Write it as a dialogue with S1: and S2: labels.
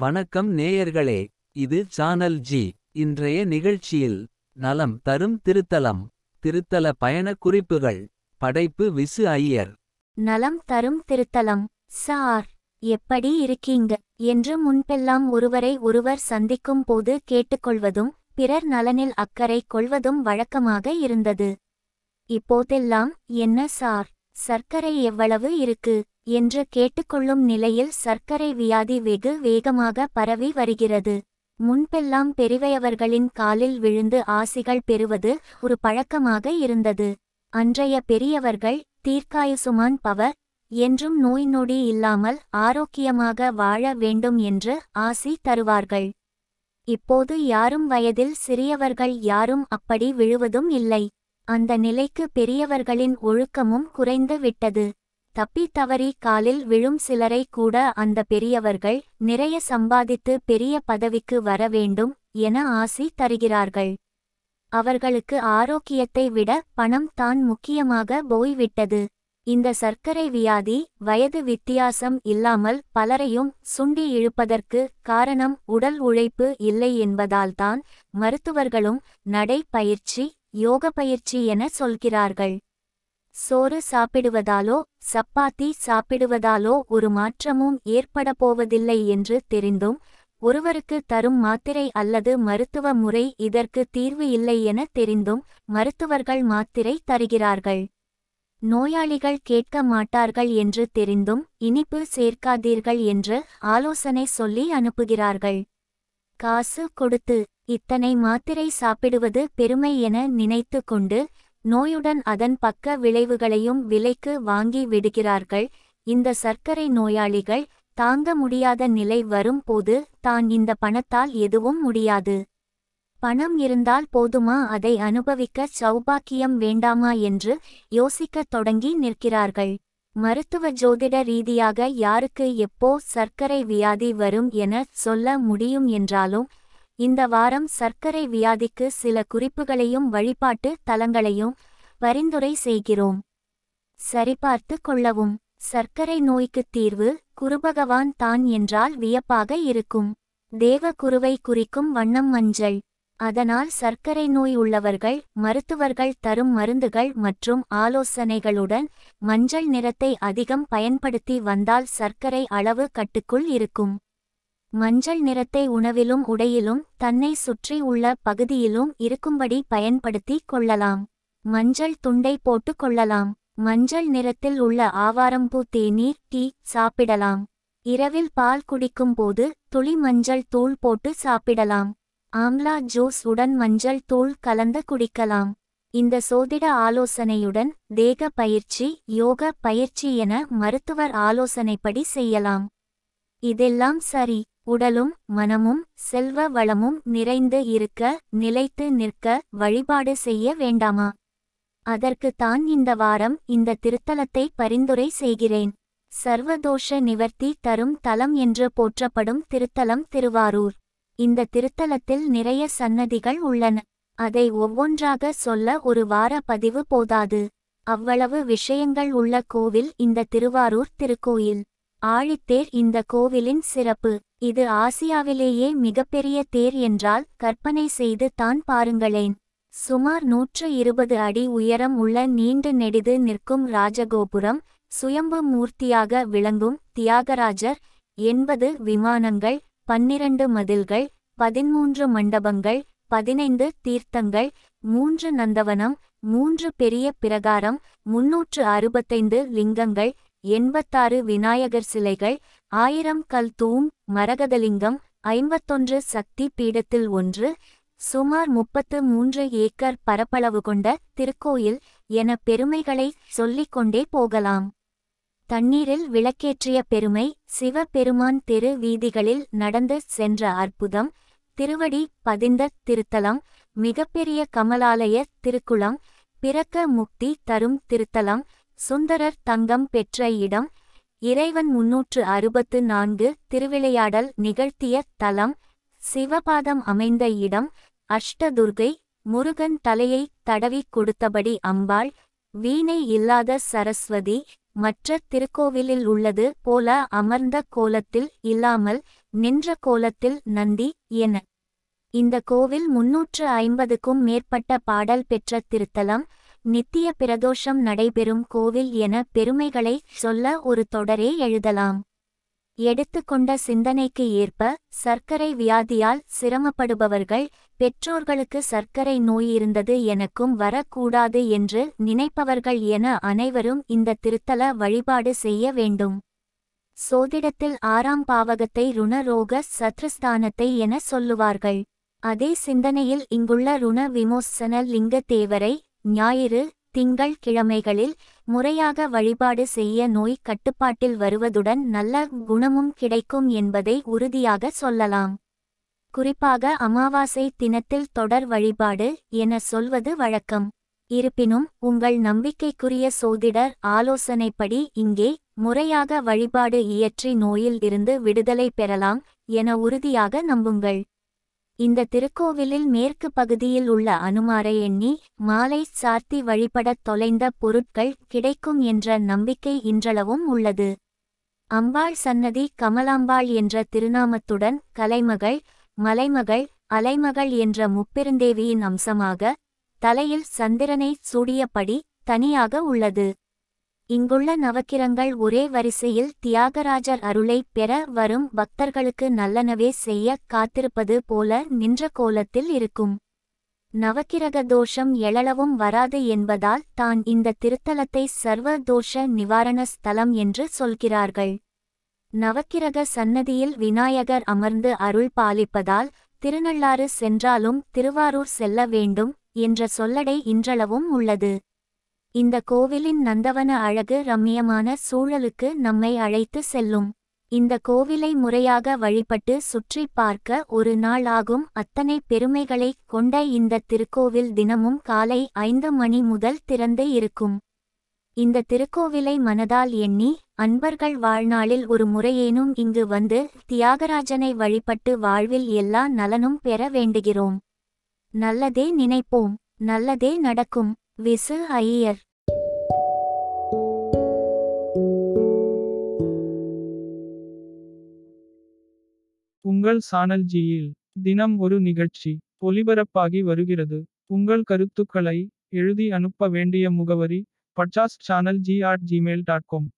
S1: வணக்கம் நேயர்களே இது சானல் ஜி இன்றைய நிகழ்ச்சியில் நலம் தரும் திருத்தலம் திருத்தல பயணக் குறிப்புகள் படைப்பு விசு ஐயர்.
S2: நலம் தரும் திருத்தலம் சார் எப்படி இருக்கீங்க? என்று முன்பெல்லாம் ஒருவரை ஒருவர் சந்திக்கும் போது கேட்டுக்கொள்வதும் பிறர் நலனில் அக்கறை கொள்வதும் வழக்கமாக இருந்தது. இப்போதெல்லாம் என்ன சார்? சர்க்கரை எவ்வளவு இருக்கு? என்று கேட்டுக்கொள்ளும் நிலையில் சர்க்கரை வியாதி வெகு வேகமாக பரவி வருகிறது. முன்பெல்லாம் பெரியவர்களின் காலில் விழுந்து ஆசிகள் பெறுவது ஒரு பழக்கமாக இருந்தது. அன்றைய பெரியவர்கள் தீர்க்காயுசுமான் பவர் என்றும் நோய் நொடி இல்லாமல் ஆரோக்கியமாக வாழ வேண்டும் என்று ஆசி தருவார்கள். இப்போது யாரும் வயதில் சிறியவர்கள் யாரும் அப்படி விழுவதும் இல்லை. அந்த நிலைக்கு பெரியவர்களின் ஒழுக்கமும் குறைந்து விட்டது. தப்பி தவறி காலில் விழும் சிலரை கூட அந்த பெரியவர்கள் நிறைய சம்பாதித்து பெரிய பதவிக்கு வர வேண்டும் என ஆசி தருகிறார்கள். அவர்களுக்கு ஆரோக்கியத்தை விட பணம் தான் முக்கியமாக போய்விட்டது. இந்த சர்க்கரை வியாதி வயது வித்தியாசம் இல்லாமல் பலரையும் சுண்டி இழுப்பதற்கு காரணம் உடல் உழைப்பு இல்லை என்பதால்தான் மருத்துவர்களும் நடை பயிற்சி யோக பயிற்சி என சொல்கிறார்கள். சோறு சாப்பிடுவதாலோ சப்பாத்தி சாப்பிடுவதாலோ ஒரு மாற்றமும் ஏற்பட போவதில்லை என்று தெரிந்தும் ஒருவருக்கு தரும் மாத்திரை அல்லது மருத்துவ முறை இதற்கு தீர்வு இல்லை என தெரிந்தும் மருத்துவர்கள் மாத்திரை தருகிறார்கள். நோயாளிகள் கேட்க மாட்டார்கள் என்று தெரிந்தும் இனிப்பு சேர்க்காதீர்கள் என்று ஆலோசனை சொல்லி அனுப்புகிறார்கள். காசு கொடுத்து இத்தனை மாத்திரை சாப்பிடுவது பெருமை என நினைத்து கொண்டு நோயுடன் அதன் பக்க விளைவுகளையும் விலைக்கு வாங்கி விடுகிறார்கள். இந்த சர்க்கரை நோயாளிகள் தாங்க முடியாத நிலை வரும் போது தான் இந்த பணத்தால் எதுவும் முடியாது. பணம் இருந்தால் போதுமா? அதை அனுபவிக்க சௌபாக்கியம் வேண்டாமா என்று யோசிக்கத் தொடங்கி நிற்கிறார்கள். மருத்துவ ஜோதிட ரீதியாக யாருக்கு எப்போ சர்க்கரை வியாதி வரும் என சொல்ல முடியும் என்றாலும் இந்த வாரம் சர்க்கரை வியாதிக்கு சில குறிப்புகளையும் வழிபாட்டு தலங்களையும் பரிந்துரை செய்கிறோம். சரிபார்த்து கொள்ளவும். சர்க்கரை நோய்க்குத் தீர்வு குருபகவான் தான் என்றால் வியப்பாக இருக்கும். தேவ குருவை குறிக்கும் வண்ணம் மஞ்சள். அதனால் சர்க்கரை நோய் உள்ளவர்கள் மருத்துவர்கள் தரும் மருந்துகள் மற்றும் ஆலோசனைகளுடன் மஞ்சள் நிறத்தை அதிகம் பயன்படுத்தி வந்தால் சர்க்கரை அளவு கட்டுக்குள் இருக்கும். மஞ்சள் நிறத்தை உணவிலும் உடையிலும் தன்னை சுற்றி உள்ள பகுதியிலும் இருக்கும்படி பயன்படுத்தி கொள்ளலாம். மஞ்சள் துண்டை போட்டு கொள்ளலாம். மஞ்சள் நிறத்தில் உள்ள ஆவாரம்பூ தேநீர் டீ சாப்பிடலாம். இரவில் பால் குடிக்கும் போது துளி மஞ்சள் தூள் போட்டு சாப்பிடலாம். ஆம்லா ஜூஸ் உடன் மஞ்சள் தூள் கலந்து குடிக்கலாம். இந்த சோதிட ஆலோசனையுடன் தேக பயிற்சி யோக பயிற்சி என மருத்துவர் ஆலோசனைப்படி செய்யலாம். இதெல்லாம் சரி. உடலும் மனமும் செல்வ வளமும் நிறைந்து இருக்க நிலைத்து நிற்க வழிபாடு செய்ய வேண்டாமா? அதற்கு தான் இந்த வாரம் இந்த திருத்தலத்தை பரிந்துரை செய்கிறேன். சர்வதோஷ நிவர்த்தி தரும் தலம் என்று போற்றப்படும் திருத்தலம் திருவாரூர். இந்த திருத்தலத்தில் நிறைய சன்னதிகள் உள்ளன. அதை ஒவ்வொன்றாக சொல்ல ஒரு வார பதிவு போதாது. அவ்வளவு விஷயங்கள் உள்ள கோவில் இந்த திருவாரூர் திருக்கோயில். ஆழித்தேர் இந்த கோவிலின் சிறப்பு. இது ஆசியாவிலேயே மிகப்பெரிய தேர் என்றால் கற்பனை செய்து தான் பாருங்களேன். சுமார் நூற்று இருபது அடி உயரம் உள்ள நீண்டு நெடிது நிற்கும் ராஜகோபுரம் சுயம்பு மூர்த்தியாக விளங்கும் தியாகராஜர் எண்பது விமானங்கள் பன்னிரண்டு மதில்கள் பதிமூன்று மண்டபங்கள் பதினைந்து தீர்த்தங்கள் மூன்று நந்தவனம் மூன்று பெரிய பிரகாரம் முன்னூற்று அறுபத்தைந்து லிங்கங்கள் எண்பத்தாறு விநாயகர் சிலைகள் ஆயிரம் கல் தூண் மரகதலிங்கம் ஐம்பத்தொன்று சக்தி பீடத்தில் ஒன்று சுமார் முப்பத்து மூன்று ஏக்கர் பரப்பளவு கொண்ட திருக்கோயில் என பெருமைகளை சொல்லிக் கொண்டே போகலாம். தண்ணீரில் விளக்கேற்றிய பெருமை சிவபெருமான் தெரு வீதிகளில் நடந்து சென்ற அற்புதம் திருவடி பதிந்த திருத்தலம் மிகப்பெரிய கமலாலய திருக்குளம் பிறக்க முக்தி தரும் திருத்தலம் சுந்தரர் தங்கம் பெற்ற இடம் இறைவன் முன்னூற்று அறுபத்து நான்கு திருவிளையாடல் நிகழ்த்திய தலம் சிவபாதம் அமைந்த இடம் அஷ்டதுர்கை முருகன் தலையை தடவிக் கொடுத்தபடி அம்பாள் வீணை இல்லாத சரஸ்வதி மற்ற திருக்கோவிலில் உள்ளது போல அமர்ந்த கோலத்தில் இல்லாமல் நின்ற கோலத்தில் நந்தி என. இந்த கோவில் முன்னூற்று ஐம்பதுக்கும் மேற்பட்ட பாடல் பெற்ற திருத்தலம் நித்திய பிரதோஷம் நடைபெறும் கோவில் என பெருமைகளை சொல்ல ஒரு தொடரே எழுதலாம். எடுத்துக்கொண்ட சிந்தனைக்கு ஏற்ப சர்க்கரை வியாதியால் சிரமப்படுபவர்கள் பெற்றோர்களுக்கு சர்க்கரை நோய் இருந்தது எனக்கும் வரக்கூடாது என்று நினைப்பவர்கள் என அனைவரும் இந்த திருத்தல வழிபாடு செய்ய வேண்டும். சோதிடத்தில் ஆறாம் பாவகத்தை ருணரோக சத்ருஸ்தானத்தை என சொல்லுவார்கள். அதே சிந்தனையில் இங்குள்ள ருண விமோசன லிங்க தேவரை ஞாயிறு திங்கள் கிழமைகளில் முறையாக வழிபாடு செய்ய நோய் கட்டுப்பாட்டில் வருவதுடன் நல்ல குணமும் கிடைக்கும் என்பதை உறுதியாக சொல்லலாம். குறிப்பாக அமாவாசை தினத்தில் தொடர் வழிபாடு என சொல்வது வழக்கம். இருப்பினும் உங்கள் நம்பிக்கைக்குரிய சோதிடர் ஆலோசனைப்படி இங்கே முறையாக வழிபாடு இயற்றி நோயில் இருந்து விடுதலை பெறலாம் என உறுதியாக நம்புங்கள். இந்த திருக்கோவிலில் மேற்கு பகுதியில் உள்ள அனுமாரை எண்ணி மாலை சார்த்தி வழிபடத் தொலைந்த பொருட்கள் கிடைக்கும் என்ற நம்பிக்கை இன்றளவும் உள்ளது. அம்பாள் சன்னதி கமலாம்பாள் என்ற திருநாமத்துடன் கலைமகள் மலைமகள் அலைமகள் என்ற முப்பெருந்தேவியின் அம்சமாக தலையில் சந்திரனை சூடியபடி தனியாக உள்ளது. இங்குள்ள நவக்கிரங்கள் ஒரே வரிசையில் தியாகராஜர் அருளை பெற வரும் பக்தர்களுக்கு நல்லனவே செய்ய காத்திருப்பது போல நின்ற கோலத்தில் இருக்கும். நவக்கிரக தோஷம் எழளவும் வராது என்பதால் தான் இந்த திருத்தலத்தை சர்வ தோஷ நிவாரண ஸ்தலம் என்று சொல்கிறார்கள். நவக்கிரக சன்னதியில் விநாயகர் அமர்ந்து அருள் பாலிப்பதால் திருநள்ளாறு சென்றாலும் திருவாரூர் செல்ல வேண்டும் என்ற சொல்லடை இன்றளவும் உள்ளது. இந்த கோவிலின் நந்தவன அழகு ரம்மியமான சூழலுக்கு நம்மை அழைத்து செல்லும். இந்த கோவிலை முறையாக வழிபட்டு சுற்றி பார்க்க ஒரு நாள் ஆகும். அத்தனை பெருமைகளை கொண்ட இந்த திருக்கோவில் தினமும் காலை ஐந்து மணி முதல் திறந்து இருக்கும். இந்த திருக்கோவிலை மனதால் எண்ணி அன்பர்கள் வாழ்நாளில் ஒரு முறையேனும் இங்கு வந்து தியாகராஜனை வழிபட்டு வாழ்வில் எல்லா நலனும் பெற வேண்டுகிறோம். நல்லதே நினைப்போம். நல்லதே நடக்கும். விசு ஐயர்.
S3: உங்கள் சானல் ஜியில் தினம் ஒரு நிகழ்ச்சி ஒலிபரப்பாகி வருகிறது. உங்கள் கருத்துக்களை எழுதி அனுப்ப வேண்டிய முகவரி பட்சாஸ் channel G at Gmail dot com